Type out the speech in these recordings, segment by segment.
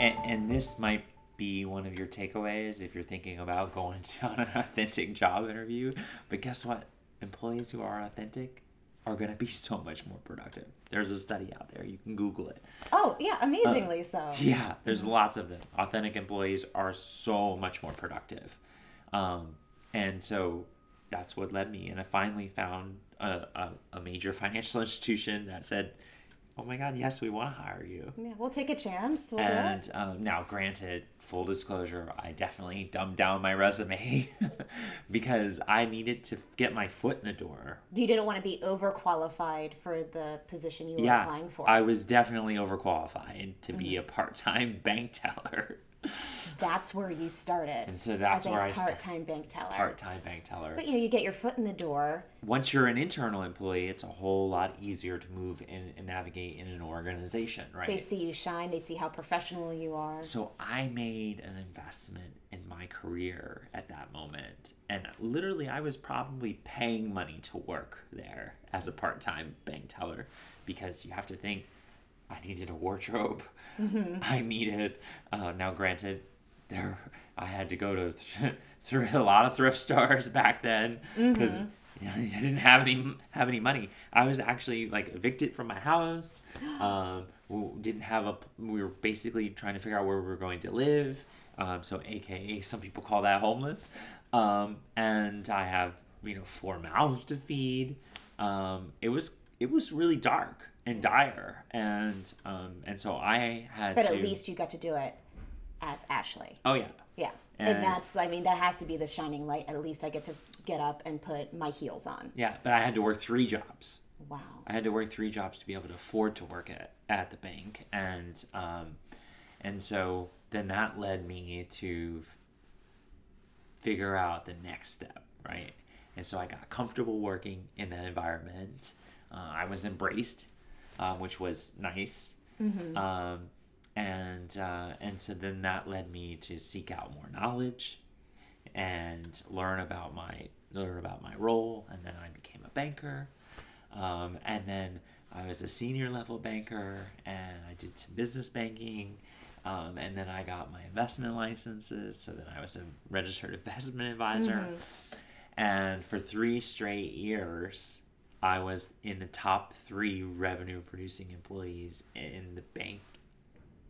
and, and this might be one of your takeaways if you're thinking about going on an authentic job interview. But guess what? Employees who are authentic are going to be so much more productive. There's a study out there. You can Google it. Oh, yeah, amazingly so. Yeah, there's lots of them. Authentic employees are so much more productive. Um, and so that's what led me. And I finally found a, a, a major financial institution that said, oh my God, yes, we want to hire you. Yeah, we'll take a chance. We'll and do it. um, now, granted, full disclosure, I definitely dumbed down my resume because I needed to get my foot in the door. You didn't want to be overqualified for the position you were Yeah, applying for. I was definitely overqualified to be Mm-hmm. a part-time bank teller. That's where you started. And so that's as where a I part-time bank teller. Part-time bank teller. But you know, you get your foot in the door. Once you're an internal employee, it's a whole lot easier to move in and navigate in an organization, right? They see you shine. They see how professional you are. So I made an investment in my career at that moment. And literally, I was probably paying money to work there as a part time bank teller because you have to think I needed a wardrobe. I needed, uh, now granted, there I had to go to th- through a lot of thrift stores back then because I didn't have any have any money. I was actually like evicted from my house. Um, we didn't have a. We were basically trying to figure out where we were going to live. Um, so, AKA, some people call that homeless. Um, and I have you know four mouths to feed. Um, it was it was really dark and dire, and um, and so I had But to. at least you got to do it as Ashley. oh yeah, Yeah. And, And- that's, I mean, that has to be the shining light. At least I get to get up and put my heels on. yeah. But I had to work three jobs. Wow. I had to work three jobs to be able to afford to work at, at the bank, and um, and so then that led me to figure out the next step, right? And so I got comfortable working in that environment. Uh, I was embraced, uh, which was nice, um, and uh, and so then that led me to seek out more knowledge and learn about my learn about my role, and then I became a banker. Um, and then I was a senior level banker and I did some business banking. Um, and then I got my investment licenses. So then I was a registered investment advisor. And for three straight years, I was in the top three revenue producing employees in the bank,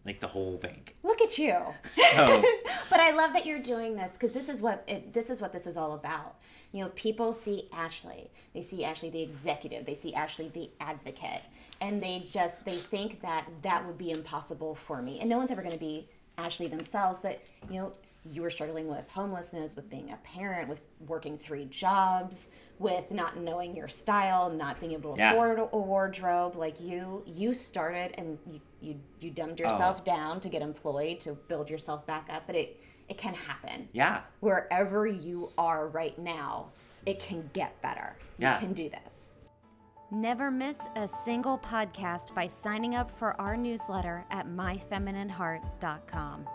like the whole bank. Look at you. So, but I love that you're doing this because this is what it, this is what this is all about. You know, people see Ashley, they see Ashley the executive, they see Ashley the advocate, and they just they think that that would be impossible for me. And no one's ever going to be Ashley themselves, but you know, you were struggling with homelessness, with being a parent, with working three jobs, with not knowing your style, not being able to Yeah. afford a wardrobe. Like you, you started and you you, you dumbed yourself oh. down to get employed to build yourself back up, but it it can happen yeah. wherever you are right now, it can get better. You Yeah. can do this. Never miss a single podcast by signing up for our newsletter at myfeminineheart.com.